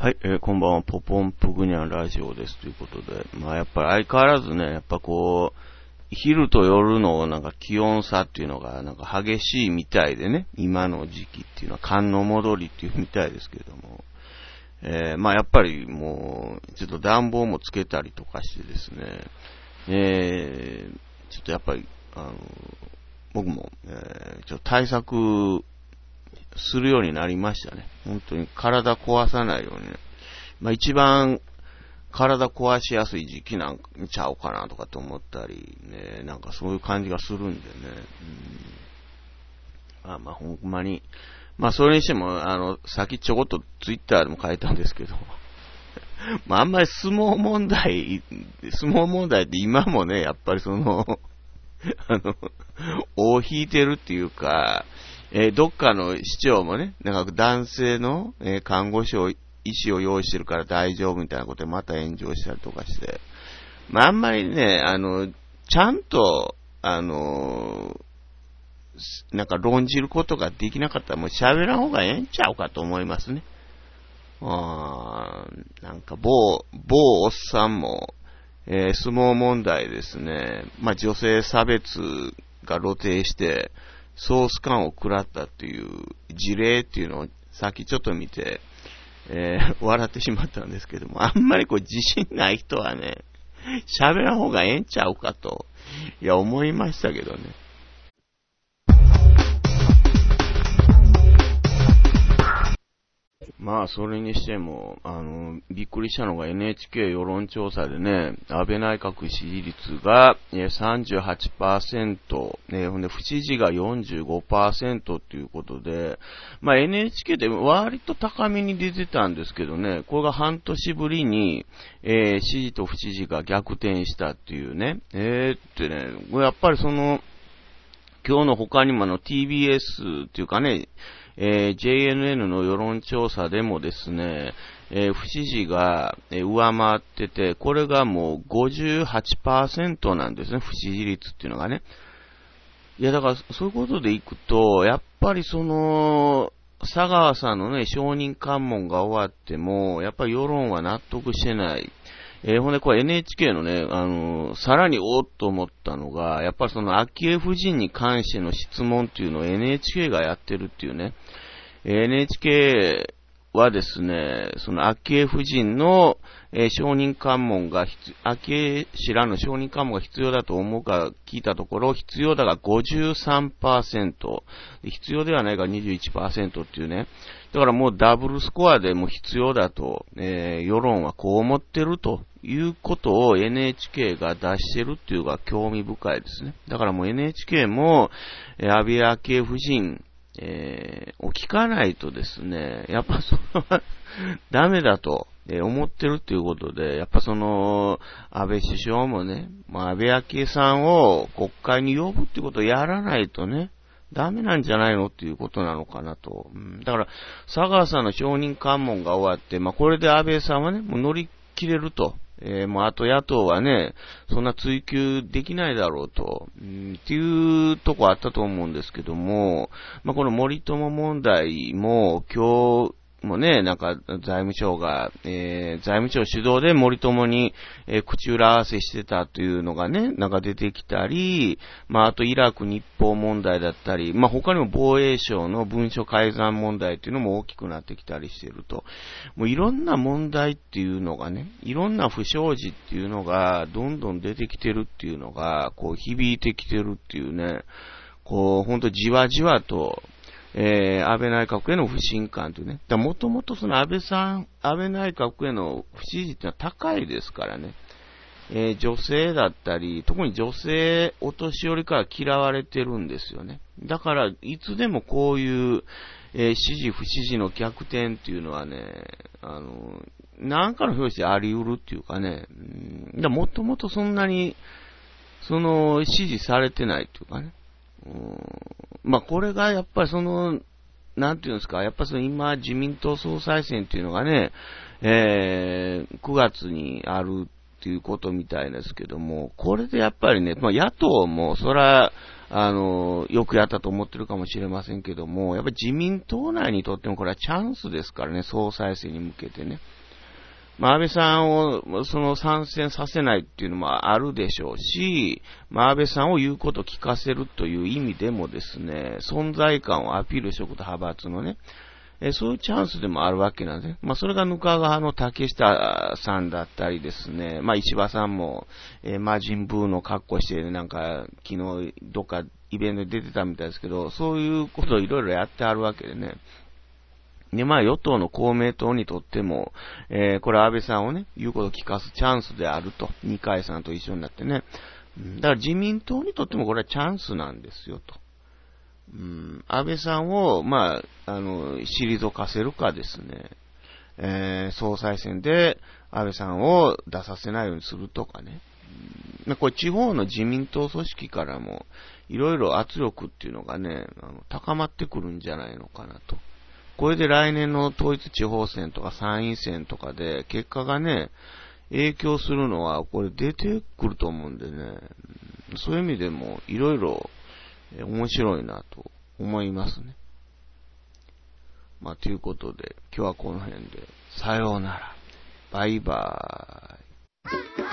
はい、えーこんばんは、ポポンプグニャンラジオです。ということで、まあやっぱり相変わらずね、やっぱこう、昼と夜のなんか気温差っていうのがなんか激しいみたいでね、今の時期っていうのは寒の戻りっていうみたいですけれども、えーまあやっぱりもう、ちょっと暖房もつけたりとかしてですね、えーちょっとやっぱり、あの、僕も、えーちょっと対策するようになりましたね。本当に体壊さないようにね。まあ一番体壊しやすい時期なんちゃうかなとかと思ったり、ね、なんかそういう感じがするんでね。うん、まあまあほんまに、まあそれにしても、あの、さっきちょこっとツイッターでも書いたんですけど、まああんまり相撲問題、相撲問題って今もね、やっぱりその、あの、尾を引いてるっていうか、えーどっかの市長もね、なんか男性の、えー看護師を、医師を用意してるから大丈夫みたいなことでまた炎上したりとかして、まああんまりね、あの、ちゃんと、あの、すなんか論じることができなかったらもう喋らん方がええんちゃうかと思いますね。あーなんか某、某おっさんも、えー相撲問題ですね。まあ、女性差別が露呈して、ソース感を食らったっていう事例っていうのをさっきちょっと見て、えー 笑ってしまったんですけども、あんまりこう自信ない人はね、喋らん方がええんちゃうかと、いや、思いましたけどね。まあ、それにしても、あの、びっくりしたのが NHK 世論調査でね、安倍内閣支持率が38%、ね、ほんで、不支持が45%っていうことで、まあ NHK で割と高めに出てたんですけどね、これが半年ぶりに、えー支持と不支持が逆転したっていうね、えーってね、やっぱりその、今日の他にもあの TBS っていうかね、えー JNN の世論調査でもですね、えー不支持がえ上回ってて、これがもう58%なんですね、不支持率っていうのがね。いや、だからそういうことでいくと、やっぱりその、佐川さんのね、承認喚問が終わっても、やっぱり世論は納得してない。えーほんで、これ NHK のね、あのーさらにおっと思ったのが、やっぱりその昭恵夫人に関しての質問っていうのを NHK がやってるっていうね。NHK はですね、その昭恵夫人の、えー承認喚問が、昭恵氏らの承認喚問が必要だと思うか聞いたところ、必要だが53%、必要ではないが21%っていうね。だからもうダブルスコアでも必要だと、えー世論はこう思ってるということを NHK が出してるっていうのが興味深いですね。だからもう NHK も、えー安倍昭恵夫人、えーを聞かないとですね、やっぱその、ダメだと、えー思ってるっていうことで、やっぱその、安倍首相もね、まあ、安倍昭恵さんを国会に呼ぶっていうことをやらないとね、ダメなんじゃないのっていうことなのかなと。うん、だから、佐川さんの承認喚問が終わって、まあ、これで安倍さんはね、もう乗り切れると。えーもうあと野党はね、そんな追及できないだろうと、うん、っていうとこあったと思うんですけども、まあ、この森友問題も今日、もね、なんか財務省が、えー財務省主導で森友に、えー口裏合わせしてたというのがね、なんか出てきたり、まああとイラク日報問題だったり、まあ他にも防衛省の文書改ざん問題っていうのも大きくなってきたりしてると。もういろんな問題っていうのがね、いろんな不祥事っていうのがどんどん出てきてるっていうのが、こう響いてきてるっていうね、こうほんとじわじわと、えー、安倍内閣への不信感というね。もともとその安倍さん、安倍内閣への不支持ってのは高いですからね。えー女性だったり、特に女性、お年寄りから嫌われてるんですよね。だから、いつでもこういう、えー支持不支持の逆転っていうのはね、あの、なんかの表紙であり得るっていうかね、うんもともとそんなに、その、支持されてないっていうかね。うんまあ、これがやっぱりその、なんていうんですか、やっぱその今、自民党総裁選っていうのがね、えー、9月にあるっていうことみたいですけども、これでやっぱりね、まあ、野党も、そら、あの、よくやったと思ってるかもしれませんけども、やっぱり自民党内にとってもこれはチャンスですからね、総裁選に向けてね。まあ、安倍さんを、その参戦させないっていうのもあるでしょうし、まあ、安倍さんを言うことを聞かせるという意味でもですね、存在感をアピールしておくと派閥のね、えそういうチャンスでもあるわけなんですね、まあ、それがぬか川の竹下さんだったりですね、まあ、石破さんも、えー、魔人ブーの格好して、なんか、昨日、どっかイベントに出てたみたいですけど、そういうことをいろいろやってあるわけでね。で、まあ、与党の公明党にとっても、えー、これ安倍さんをね、言うことを聞かすチャンスであると。二階さんと一緒になってね。だから自民党にとってもこれはチャンスなんですよ、と。うん、安倍さんを、まあ、あの、退かせるかですね、えー、総裁選で安倍さんを出させないようにするとかね。うん、これ地方の自民党組織からも、いろいろ圧力っていうのがね、あの高まってくるんじゃないのかなと。これで来年の統一地方選とか参院選とかで結果がね、影響するのはこれ出てくると思うんでね、そういう意味でもいろいろ面白いなと思いますね。まあ、ということで、今日はこの辺で、さようなら。バイバーイ。